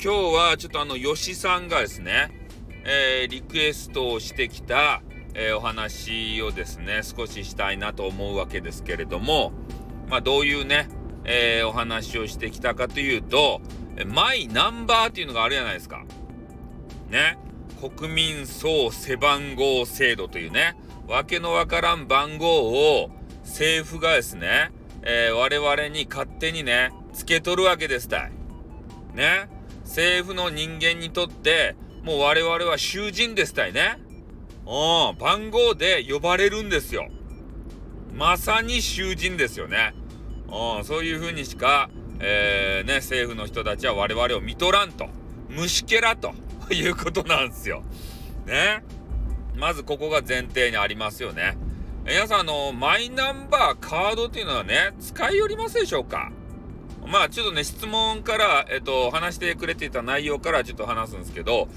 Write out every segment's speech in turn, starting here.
今日はちょっとあの、吉さんがですね、えー、リクエストをしてきた、えー、お話をですね、少ししたいなと思うわけですけれども、まあ、どういうね、えー、お話をしてきたかというと、マイナンバーっていうのがあるじゃないですか。ね。国民総背番号制度というね、わけのわからん番号を政府がですね、えー、我々に勝手にね、つけとるわけですたい。ね。政府の人間にとって、もう我々は囚人ですたいね。うん、番号で呼ばれるんですよ。まさに囚人ですよね。うん、そういう風にしか、えー、ね、政府の人たちは我々を見とらんと。虫けらと いうことなんですよ。ね。まずここが前提にありますよね。皆さん、あの、マイナンバーカードっていうのはね、使いよりますでしょうか？まあちょっとね、質問から、えっと、話してくれていた内容からちょっと話すんですけど、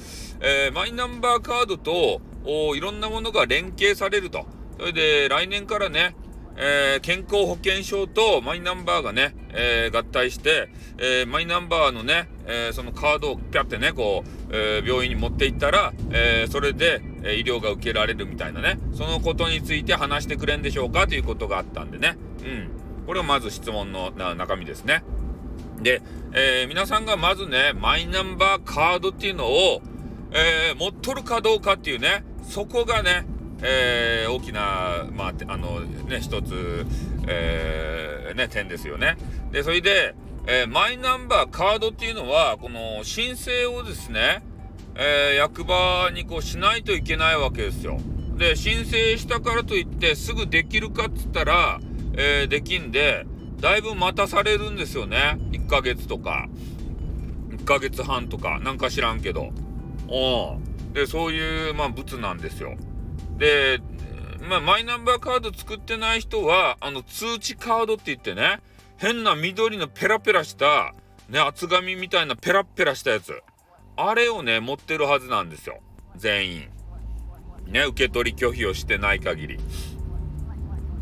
えー、マイナンバーカードとおいろんなものが連携されると。それで来年からね、えー、健康保険証とマイナンバーがね、えー、合体して、えー、マイナンバーのね、えそのカードをピャってね、こう、え病院に持っていったら、えそれで、え医療が受けられるみたいなね、そのことについて話してくれんでしょうか？ということがあったんでね。うん。これがまず質問の中身ですね。で、えー、皆さんがまずね、マイナンバーカードっていうのを、えー、持っとるかどうかっていうね、そこがね、えー、大きな、まあ、あの、ね、一つ、えー、ね、点ですよね。で、それで、えー、マイナンバーカードっていうのは、この申請をですね、えー、役場にこうしないといけないわけですよ。で、申請したからといってすぐできるかっつったら、えー、できんで、だいぶ待たされるんですよね。1ヶ月とか、1ヶ月半とか、なんか知らんけど。うん。で、そういう、まあ、物なんですよ。で、まあ、マイナンバーカード作ってない人は、あの、通知カードって言ってね、変な緑のペラペラした、ね、厚紙みたいなペラペラしたやつ。あれをね、持ってるはずなんですよ。全員。ね、受け取り拒否をしてない限り。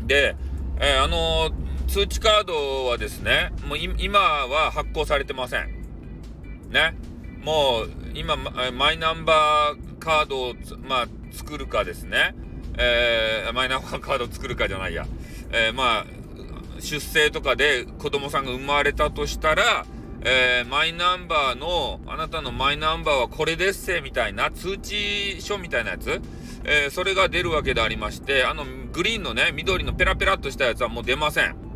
で、えー、あのー通知カードはですね、もう今は発行されてません。ね。もう今、マイナンバーカードをまあ、作るかですね、えー、マイナンバーカードを作るかじゃないや。えー、まあ、出生とかで子供さんが生まれたとしたら、えー、マイナンバーの、あなたのマイナンバーはこれですせ、みたいな通知書みたいなやつ、えー、それが出るわけでありまして、あの、グリーンのね、緑のペラペラっとしたやつはもう出ません。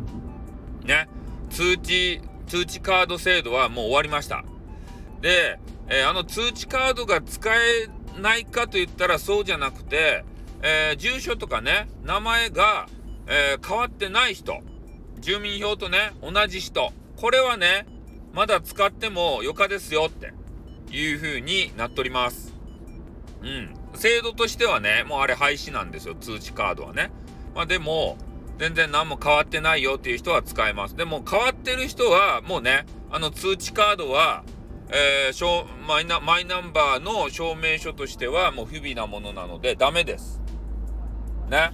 ね、通知、通知カード制度はもう終わりました。で、えー、あの通知カードが使えないかと言ったらそうじゃなくて、えー、住所とかね、名前が、えー、変わってない人、住民票とね、同じ人、これはね、まだ使ってもよかですよっていう風になっております。うん。制度としてはね、もうあれ廃止なんですよ、通知カードはね。まあでも、全然何も変わってないよっていう人は使えます。でも変わってる人はもうね、あの通知カードは、えー、マイナマイナンバーの証明書としてはもう不備なものなのでダメです。ね。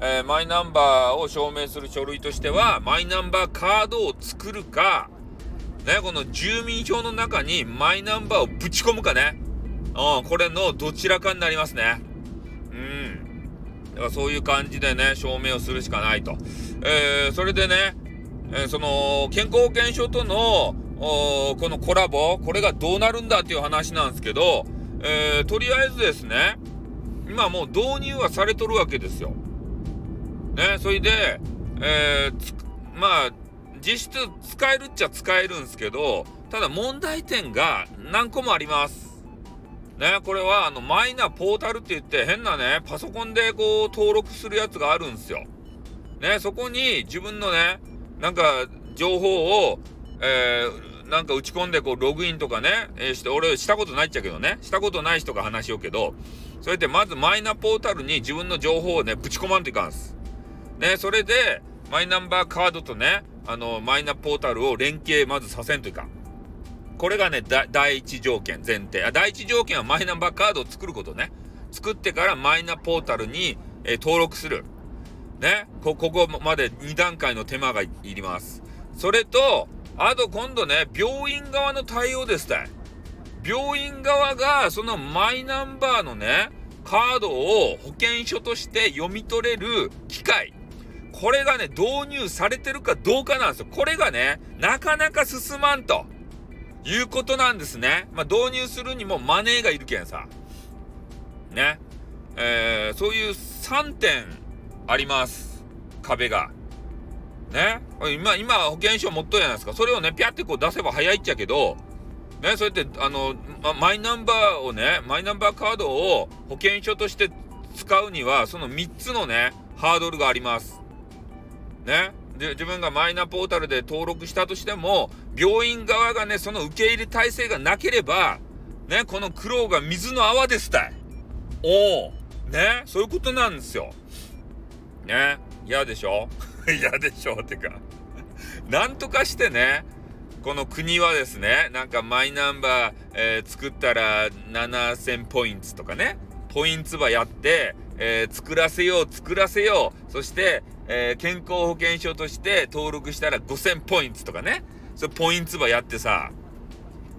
えー、マイナンバーを証明する書類としては、マイナンバーカードを作るか、ね、この住民票の中にマイナンバーをぶち込むかね。うん、これのどちらかになりますね。だからそういう感じでね、証明をするしかないと。えー、それでね、えー、その、健康保険証との、このコラボ、これがどうなるんだっていう話なんですけど、えー、とりあえずですね、今もう導入はされとるわけですよ。ね、それで、えー、まあ、実質使えるっちゃ使えるんですけど、ただ問題点が何個もあります。ね、これはあのマイナポータルって言って変なね、パソコンでこう登録するやつがあるんですよ。ね、そこに自分のね、なんか情報を、えー、なんか打ち込んでこうログインとかね、えー、して、俺したことないっちゃけどね、したことない人が話しようけど、それでまずマイナポータルに自分の情報をね、ぶち込まんといかんす。ね、それで、マイナンバーカードとね、あの、マイナポータルを連携まずさせんといかん。これがね、第一条件、前提あ。第一条件はマイナンバーカードを作ることね。作ってからマイナポータルに、えー、登録する。ね。こ、ここまで2段階の手間がいります。それと、あと今度ね、病院側の対応ですたい。病院側がそのマイナンバーのね、カードを保険証として読み取れる機械。これがね、導入されてるかどうかなんですよ。これがね、なかなか進まんと。いうことなんですね。まあ、導入するにもマネーがいるけんさ。ね。えー、そういう3点あります。壁が。ね。今、今保険証持っとるじゃないですか。それをね、ピャってこう出せば早いっちゃけど、ね、そうやって、あの、ま、マイナンバーをね、マイナンバーカードを保険証として使うには、その3つのね、ハードルがあります。ね。で、自分がマイナポータルで登録したとしても、病院側がね、その受け入れ体制がなければ、ね、この苦労が水の泡ですたい。おお。ね、そういうことなんですよ。ね、嫌でしょ？嫌でしょってか なんとかしてね、この国はですね、なんかマイナンバー、えー、作ったら7000ポイントとかね、ポイントばやって、えー、作らせよう、作らせよう。そして、えー、健康保険証として登録したら5000ポイントとかね。それポイントばやってさ、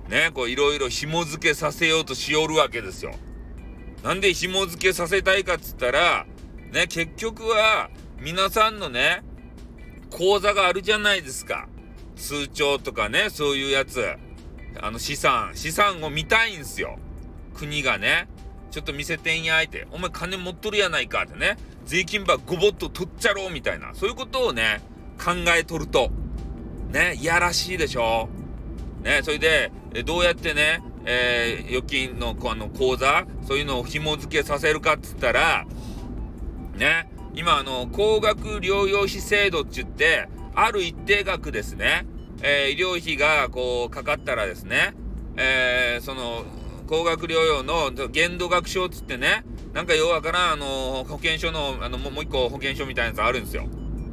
ね、こういろいろ紐付けさせようとしおるわけですよ。なんで紐付けさせたいかっつったら、ね、結局は皆さんのね、口座があるじゃないですか。通帳とかね、そういうやつ。あの資産、資産を見たいんすよ。国がね。ちょっと見せてんやいて。お前金持っとるやないかってね。税金ばごぼっと取っちゃろうみたいな。そういうことをね、考えとると。ね、いやらしいでしょ。ね、それで、どうやってね、えー、預金のあの口座、そういうのを紐付けさせるかっつったら、ね、今あの、高額療養費制度って言って、ある一定額ですね、えー、医療費がこうかかったらですね、えー、その、高額療養の限度額証つってね、なんかようわからん、あの、保険証の、あの、もう一個保険証みたいなやつあるんですよ。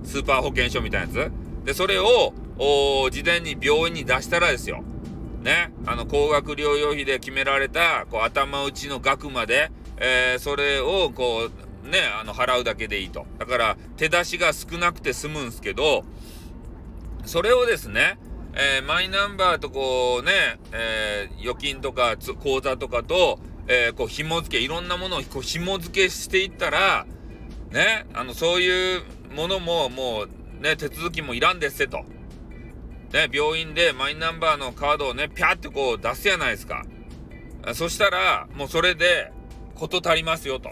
スーパー保険証みたいなやつ。で、それを、お事前に病院に出したらですよ。ね、あの、高額療養費で決められた、こう、頭打ちの額まで、えー、それを、こう、ね、あの、払うだけでいいと。だから、手出しが少なくて済むんですけど、それをですね、えー、マイナンバーとこうね、えー、預金とか口座とかと、えー、こう紐付け、いろんなものをこう紐付けしていったら、ね、あの、そういうものももうね、手続きもいらんですせと。ね、病院でマイナンバーのカードをね、ピャってこう出すやないですか。そしたら、もうそれで、こと足りますよと。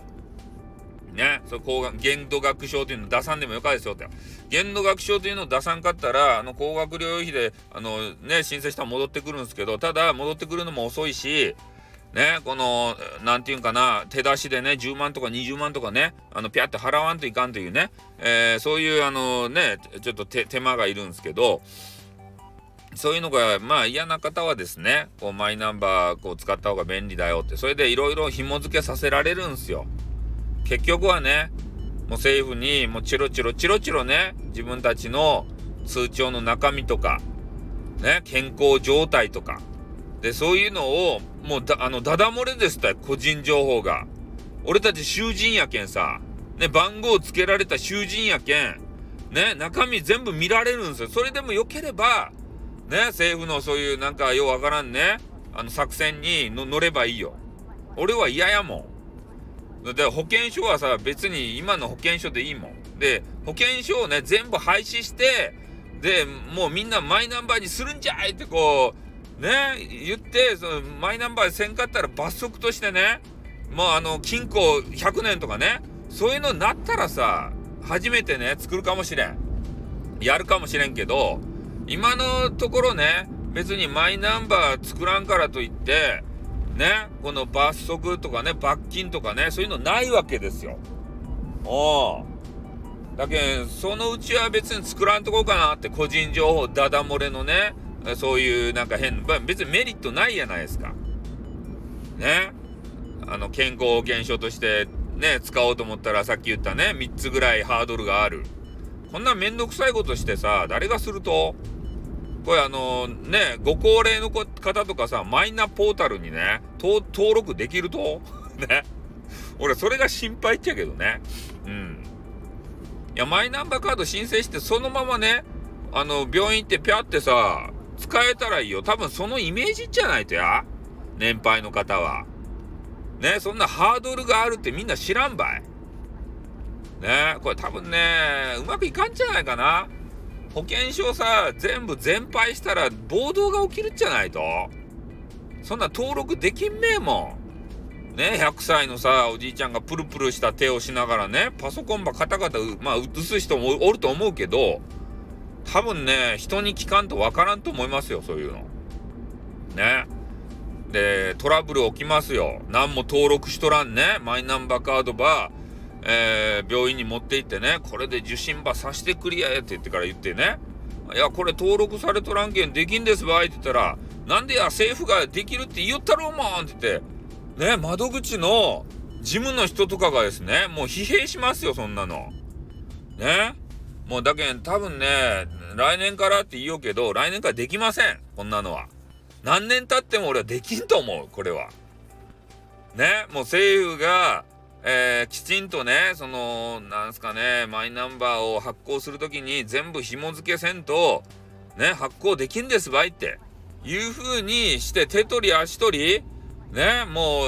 ね、そう、高額、限度額証というのを出さんでもよかですよって。限度額証というのを出さんかったら、あの、高額療養費で、あの、ね、申請したら戻ってくるんですけど、ただ、戻ってくるのも遅いし、ね、この、なんていうんかな、手出しでね、10万とか20万とかね、あの、ぴゃって払わんといかんというね、えー、そういう、あのね、ちょっと手手間がいるんですけど、そういうのが、まあ嫌な方はですね、こうマイナンバーこう使った方が便利だよって、それでいろいろ紐付けさせられるんですよ。結局はね、もう政府にもうチロチロチロチロね、自分たちの通帳の中身とか、ね、健康状態とか、で、そういうのを、もうだ、あの、ダダ漏れですた個人情報が。俺たち囚人やけんさ、ね、番号つけられた囚人やけん、ね、中身全部見られるんですよ。それでも良ければ、ね、政府のそういうなんかようわからんね、あの作戦に乗ればいいよ。俺は嫌やもん。で、保険証はさ、別に今の保険証でいいもん。で、保険証をね、全部廃止して、で、もうみんなマイナンバーにするんじゃいってこう、ね、言って、そのマイナンバーせんかったら罰則としてね、もうあの、禁錮100年とかね、そういうのになったらさ、初めてね、作るかもしれん。やるかもしれんけど、今のところね、別にマイナンバー作らんからといって、ね、この罰則とかね、罰金とかね、そういうのないわけですよ。お。だけどそのうちは別に作らんとこうかなって個人情報ダダ漏れのね、そういうなんか変、別にメリットないやないですか。ね。あの、健康保険証としてね、使おうと思ったらさっき言ったね、3つぐらいハードルがある。こんなめんどくさいことしてさ、誰がすると？これあのね、ご高齢の方とかさ、マイナポータルにね、登録できると？ね。俺それが心配っちゃけどね。うん。いや、マイナンバーカード申請してそのままね、あの、病院行ってぴゃってさ、使えたらいいよ。多分そのイメージじゃないとや。年配の方は。ね、そんなハードルがあるってみんな知らんばい。ね、これ多分ね、うまくいかんじゃないかな。保険証さ、全部全廃したら暴動が起きるんじゃないと。そんな登録できんめえもん。ね、100歳のさ、おじいちゃんがプルプルした手をしながらね、パソコンばカタカタ、まあ、映す人もおると思うけど、多分ね、人に聞かんとわからんと思いますよ、そういうの。ね。で、トラブル起きますよ。何も登録しとらんね。マイナンバーカードば、えー、病院に持って行ってね、これで受診ばさしてくりやって言ってから言ってね、いや、これ登録されとらんけんできんですばいって言ったら、なんでや、政府ができるって言ったろうもんって言って、ね、窓口の事務の人とかがですね、もう疲弊しますよ、そんなの。ね。もうだけん多分ね、来年からって言おうけど、来年からできません。こんなのは。何年経っても俺はできんと思う、これは。ね、もう政府が、えー、きちんとね、その、なんすかね、マイナンバーを発行するときに全部紐付けせんと、ね、発行できんですばいって、いう風にして手取り足取り、ね、も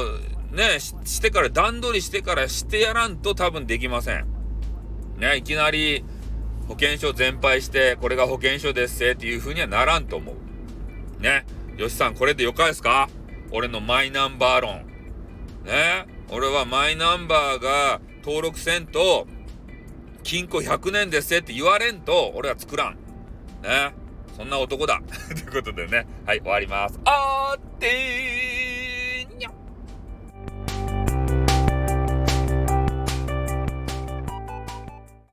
う、ね、してから段取りしてからしてやらんと多分できません。ね、いきなり保険証全廃して、これが保険証ですせっていう風にはならんと思う。ね、よしさんこれでよかですか？俺のマイナンバー論。ね、俺はマイナンバーが登録せんと、金庫100年ですって言われんと、俺は作らん。ね。そんな男だ。ということでね。はい、終わります。あーってー